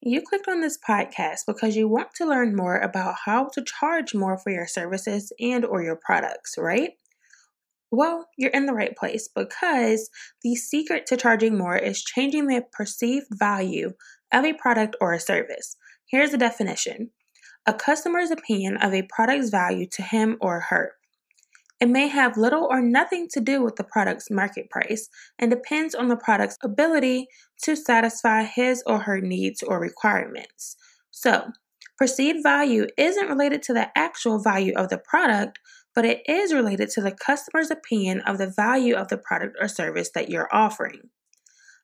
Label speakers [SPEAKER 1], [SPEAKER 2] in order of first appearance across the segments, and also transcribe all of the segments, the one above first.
[SPEAKER 1] You clicked on this podcast because you want to learn more about how to charge more for your services and or your products, right? Well, you're in the right place because the secret to charging more is changing the perceived value of a product or a service. Here's the definition. A customer's opinion of a product's value to him or her. It may have little or nothing to do with the product's market price and depends on the product's ability to satisfy his or her needs or requirements. So, perceived value isn't related to the actual value of the product, but it is related to the customer's opinion of the value of the product or service that you're offering.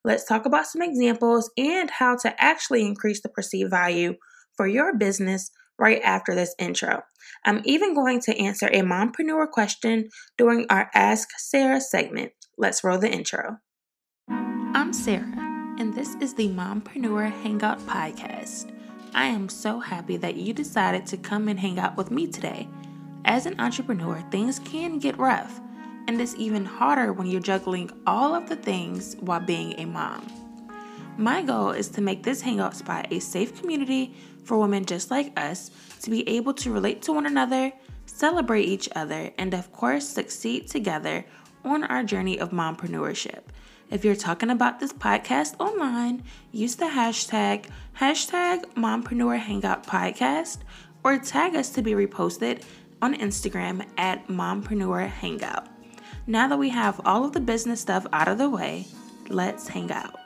[SPEAKER 1] Let's talk about some examples and how to actually increase the perceived value for your business right after this intro. I'm even going to answer a mompreneur question during our Ask Sarah segment. Let's roll the intro. I'm Sarah, and this is the Mompreneur Hangout Podcast. I am so happy that you decided to come and hang out with me today. As an entrepreneur, things can get rough, and it's even harder when you're juggling all of the things while being a mom. My goal is to make this hangout spot a safe community for women just like us to be able to relate to one another, celebrate each other, and of course, succeed together on our journey of mompreneurship. If you're talking about this podcast online, use the hashtag hashtag Mompreneur Hangout Podcast or tag us to be reposted on Instagram at Mompreneur Hangout. Now that we have all of the business stuff out of the way, let's hang out.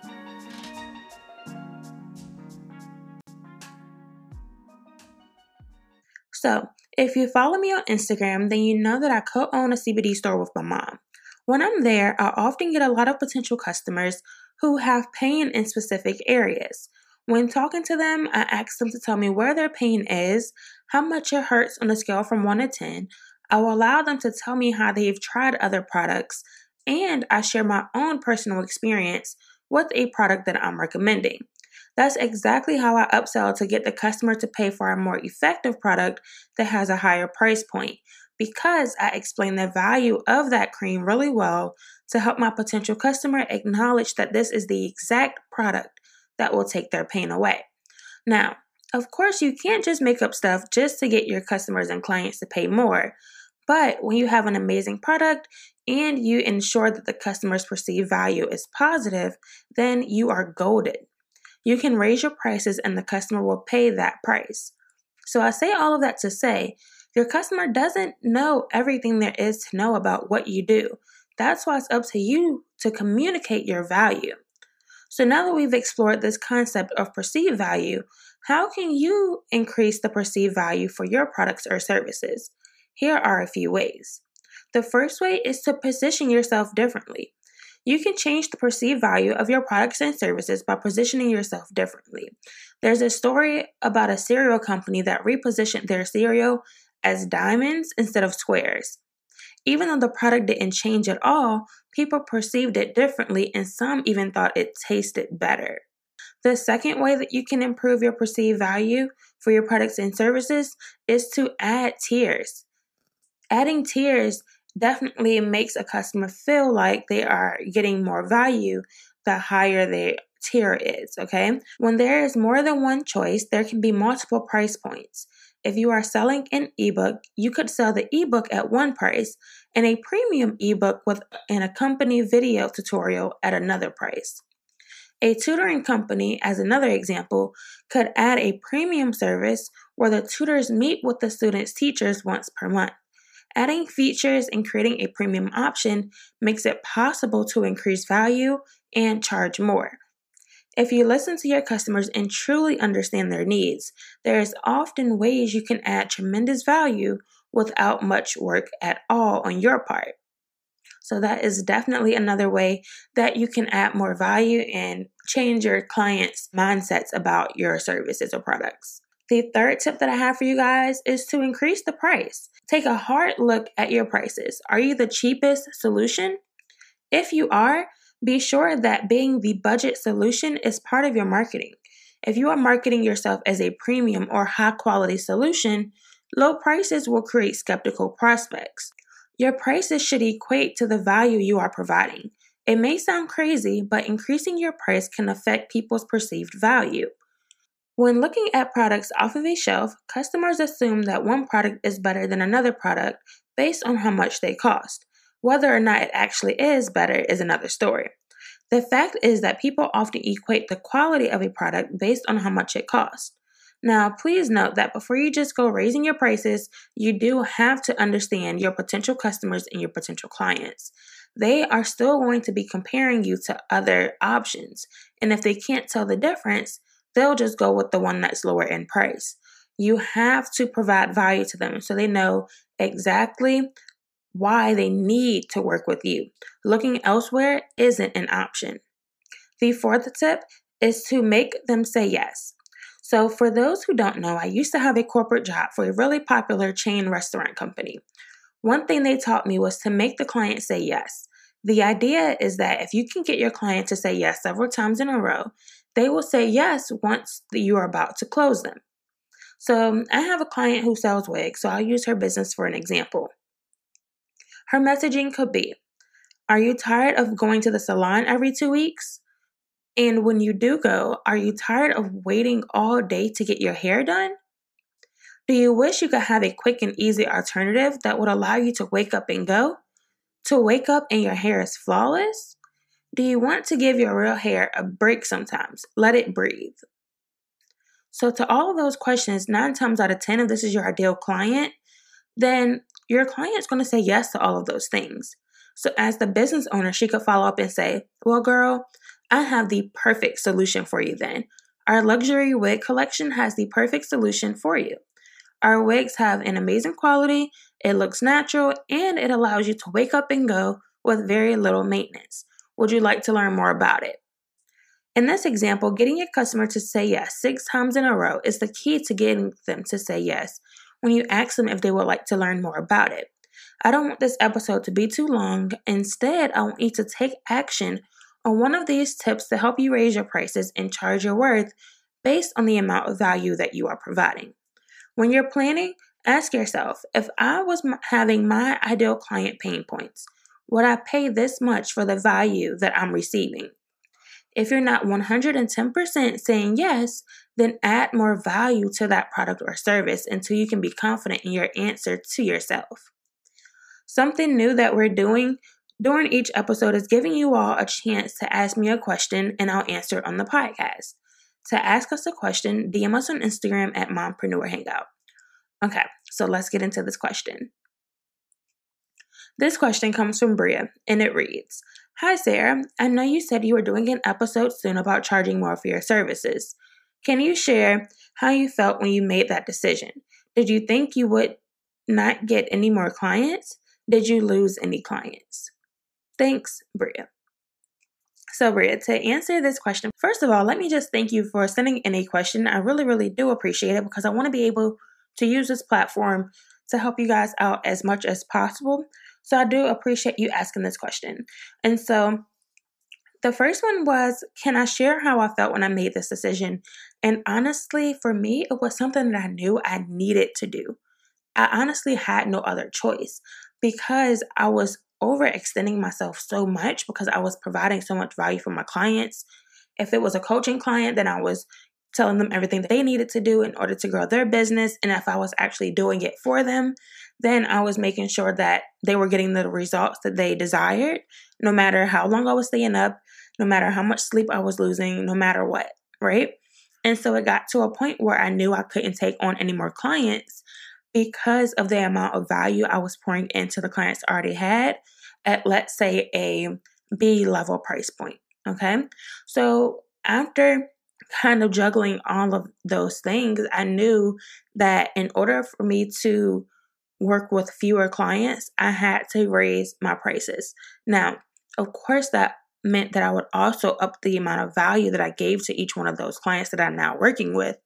[SPEAKER 1] So, if you follow me on Instagram, then you know that I co own a CBD store with my mom. When I'm there, I often get a lot of potential customers who have pain in specific areas. When talking to them, I ask them to tell me where their pain is, how much it hurts on a scale from 1 to 10. I will allow them to tell me how they've tried other products, and I share my own personal experience with a product that I'm recommending. That's exactly how I upsell to get the customer to pay for a more effective product that has a higher price point because I explain the value of that cream really well to help my potential customer acknowledge that this is the exact product that will take their pain away. Now, of course, you can't just make up stuff just to get your customers and clients to pay more. But when you have an amazing product and you ensure that the customer's perceived value is positive, then you are golded. You can raise your prices and the customer will pay that price. So I say all of that to say your customer doesn't know everything there is to know about what you do. That's why it's up to you to communicate your value. So now that we've explored this concept of perceived value, how can you increase the perceived value for your products or services? Here are a few ways. The first way is to position yourself differently. You can change the perceived value of your products and services by positioning yourself differently. There's a story about a cereal company that repositioned their cereal as diamonds instead of squares. Even though the product didn't change at all, people perceived it differently and some even thought it tasted better. The second way that you can improve your perceived value for your products and services is to add tiers. Adding tiers definitely makes a customer feel like they are getting more value the higher their tier is, okay? When there is more than one choice, there can be multiple price points. If you are selling an ebook, you could sell the ebook at one price and a premium ebook with an accompanying video tutorial at another price. A tutoring company, as another example, could add a premium service where the tutors meet with the students' teachers once per month. Adding features and creating a premium option makes it possible to increase value and charge more. If you listen to your customers and truly understand their needs, there is often ways you can add tremendous value without much work at all on your part. So, that is definitely another way that you can add more value and change your clients' mindsets about your services or products. The third tip that I have for you guys is to increase the price. Take a hard look at your prices. Are you the cheapest solution? If you are, be sure that being the budget solution is part of your marketing. If you are marketing yourself as a premium or high quality solution, low prices will create skeptical prospects. Your prices should equate to the value you are providing. It may sound crazy, but increasing your price can affect people's perceived value. When looking at products off of a shelf, customers assume that one product is better than another product based on how much they cost. Whether or not it actually is better is another story. The fact is that people often equate the quality of a product based on how much it costs. Now, please note that before you just go raising your prices, you do have to understand your potential customers and your potential clients. They are still going to be comparing you to other options. And if they can't tell the difference, they'll just go with the one that's lower in price. You have to provide value to them so they know exactly why they need to work with you. Looking elsewhere isn't an option. The fourth tip is to make them say yes. So, for those who don't know, I used to have a corporate job for a really popular chain restaurant company. One thing they taught me was to make the client say yes. The idea is that if you can get your client to say yes several times in a row, they will say yes once you are about to close them. So, um, I have a client who sells wigs, so I'll use her business for an example. Her messaging could be Are you tired of going to the salon every two weeks? And when you do go, are you tired of waiting all day to get your hair done? Do you wish you could have a quick and easy alternative that would allow you to wake up and go? To wake up and your hair is flawless? Do you want to give your real hair a break sometimes? Let it breathe. So, to all of those questions, nine times out of 10, if this is your ideal client, then your client's going to say yes to all of those things. So, as the business owner, she could follow up and say, Well, girl, I have the perfect solution for you then. Our luxury wig collection has the perfect solution for you. Our wigs have an amazing quality, it looks natural, and it allows you to wake up and go with very little maintenance. Would you like to learn more about it? In this example, getting your customer to say yes six times in a row is the key to getting them to say yes when you ask them if they would like to learn more about it. I don't want this episode to be too long. Instead, I want you to take action on one of these tips to help you raise your prices and charge your worth based on the amount of value that you are providing. When you're planning, ask yourself if I was having my ideal client pain points, would I pay this much for the value that I'm receiving? If you're not 110% saying yes, then add more value to that product or service until you can be confident in your answer to yourself. Something new that we're doing during each episode is giving you all a chance to ask me a question and I'll answer on the podcast. To ask us a question, DM us on Instagram at Mompreneur Hangout. Okay, so let's get into this question. This question comes from Bria and it reads Hi, Sarah. I know you said you were doing an episode soon about charging more for your services. Can you share how you felt when you made that decision? Did you think you would not get any more clients? Did you lose any clients? Thanks, Bria. So, Bria, to answer this question, first of all, let me just thank you for sending in a question. I really, really do appreciate it because I want to be able to use this platform to help you guys out as much as possible. So, I do appreciate you asking this question. And so, the first one was Can I share how I felt when I made this decision? And honestly, for me, it was something that I knew I needed to do. I honestly had no other choice because I was overextending myself so much because I was providing so much value for my clients. If it was a coaching client, then I was telling them everything that they needed to do in order to grow their business. And if I was actually doing it for them, then I was making sure that they were getting the results that they desired, no matter how long I was staying up, no matter how much sleep I was losing, no matter what, right? And so it got to a point where I knew I couldn't take on any more clients because of the amount of value I was pouring into the clients I already had at, let's say, a B level price point. Okay. So after kind of juggling all of those things, I knew that in order for me to work with fewer clients, I had to raise my prices. Now, of course, that meant that I would also up the amount of value that I gave to each one of those clients that I'm now working with.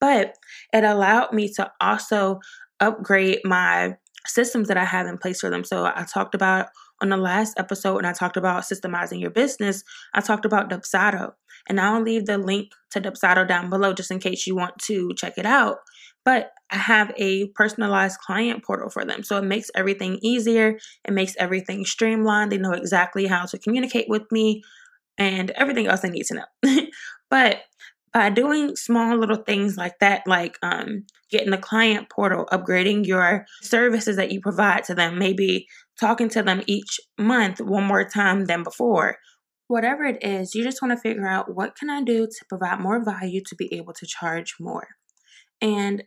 [SPEAKER 1] But it allowed me to also upgrade my systems that I have in place for them. So I talked about on the last episode when I talked about systemizing your business, I talked about Dubsado. And I'll leave the link to Dubsado down below just in case you want to check it out. But I have a personalized client portal for them. So it makes everything easier, it makes everything streamlined. They know exactly how to communicate with me and everything else they need to know. but by doing small little things like that, like um, getting the client portal, upgrading your services that you provide to them, maybe talking to them each month one more time than before. Whatever it is, you just want to figure out what can I do to provide more value to be able to charge more. And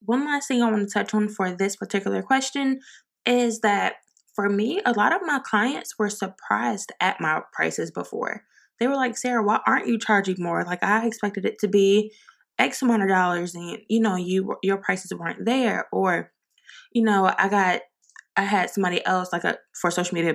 [SPEAKER 1] one last thing I want to touch on for this particular question is that for me, a lot of my clients were surprised at my prices before. They were like, Sarah, why aren't you charging more? Like I expected it to be X amount of dollars and you know, you your prices weren't there. Or, you know, I got I had somebody else like a for social media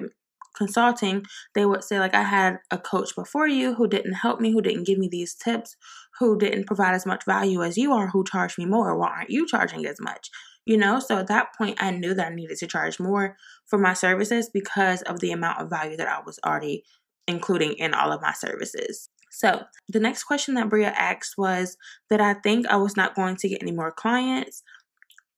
[SPEAKER 1] consulting, they would say like I had a coach before you who didn't help me, who didn't give me these tips, who didn't provide as much value as you are, who charged me more. Why aren't you charging as much? You know, so at that point, I knew that I needed to charge more for my services because of the amount of value that I was already including in all of my services. So, the next question that Bria asked was that I think I was not going to get any more clients.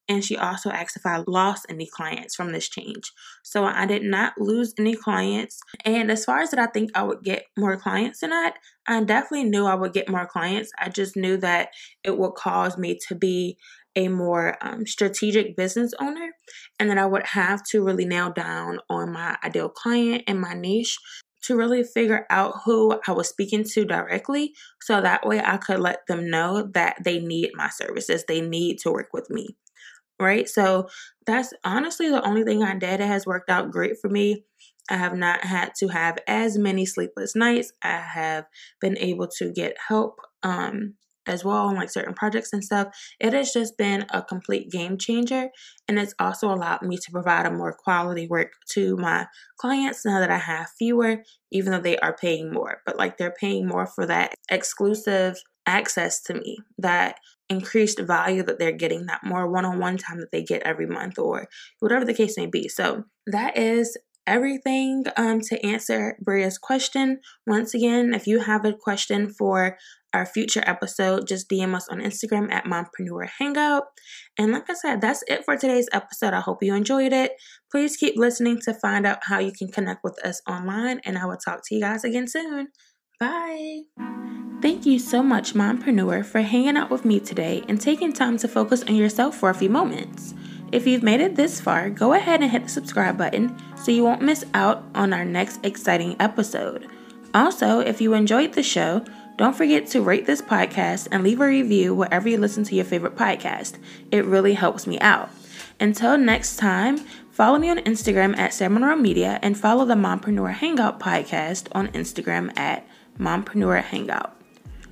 [SPEAKER 1] And she also asked if I lost any clients from this change. So I did not lose any clients. And as far as that, I think I would get more clients than that, I definitely knew I would get more clients. I just knew that it would cause me to be a more um, strategic business owner and that I would have to really nail down on my ideal client and my niche to really figure out who I was speaking to directly so that way I could let them know that they need my services, they need to work with me. Right? So that's honestly the only thing I did. It has worked out great for me. I have not had to have as many sleepless nights. I have been able to get help um, as well on like certain projects and stuff. It has just been a complete game changer. And it's also allowed me to provide a more quality work to my clients now that I have fewer, even though they are paying more. But like they're paying more for that exclusive access to me, that increased value that they're getting, that more one on one time that they get every month, or whatever the case may be. So that is everything um, to answer Bria's question. Once again, if you have a question for our future episode, just DM us on Instagram at Mompreneur Hangout. And like I said, that's it for today's episode. I hope you enjoyed it. Please keep listening to find out how you can connect with us online, and I will talk to you guys again soon. Bye. Thank you so much, Mompreneur, for hanging out with me today and taking time to focus on yourself for a few moments. If you've made it this far, go ahead and hit the subscribe button so you won't miss out on our next exciting episode. Also, if you enjoyed the show, don't forget to rate this podcast and leave a review wherever you listen to your favorite podcast. It really helps me out. Until next time, follow me on Instagram at Sarah Media and follow the Mompreneur Hangout podcast on Instagram at Mompreneur Hangout.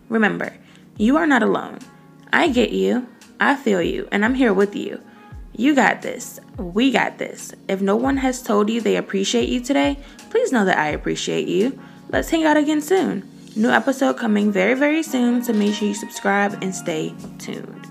[SPEAKER 1] Remember, you are not alone. I get you, I feel you, and I'm here with you. You got this. We got this. If no one has told you they appreciate you today, please know that I appreciate you. Let's hang out again soon. New episode coming very, very soon, so make sure you subscribe and stay tuned.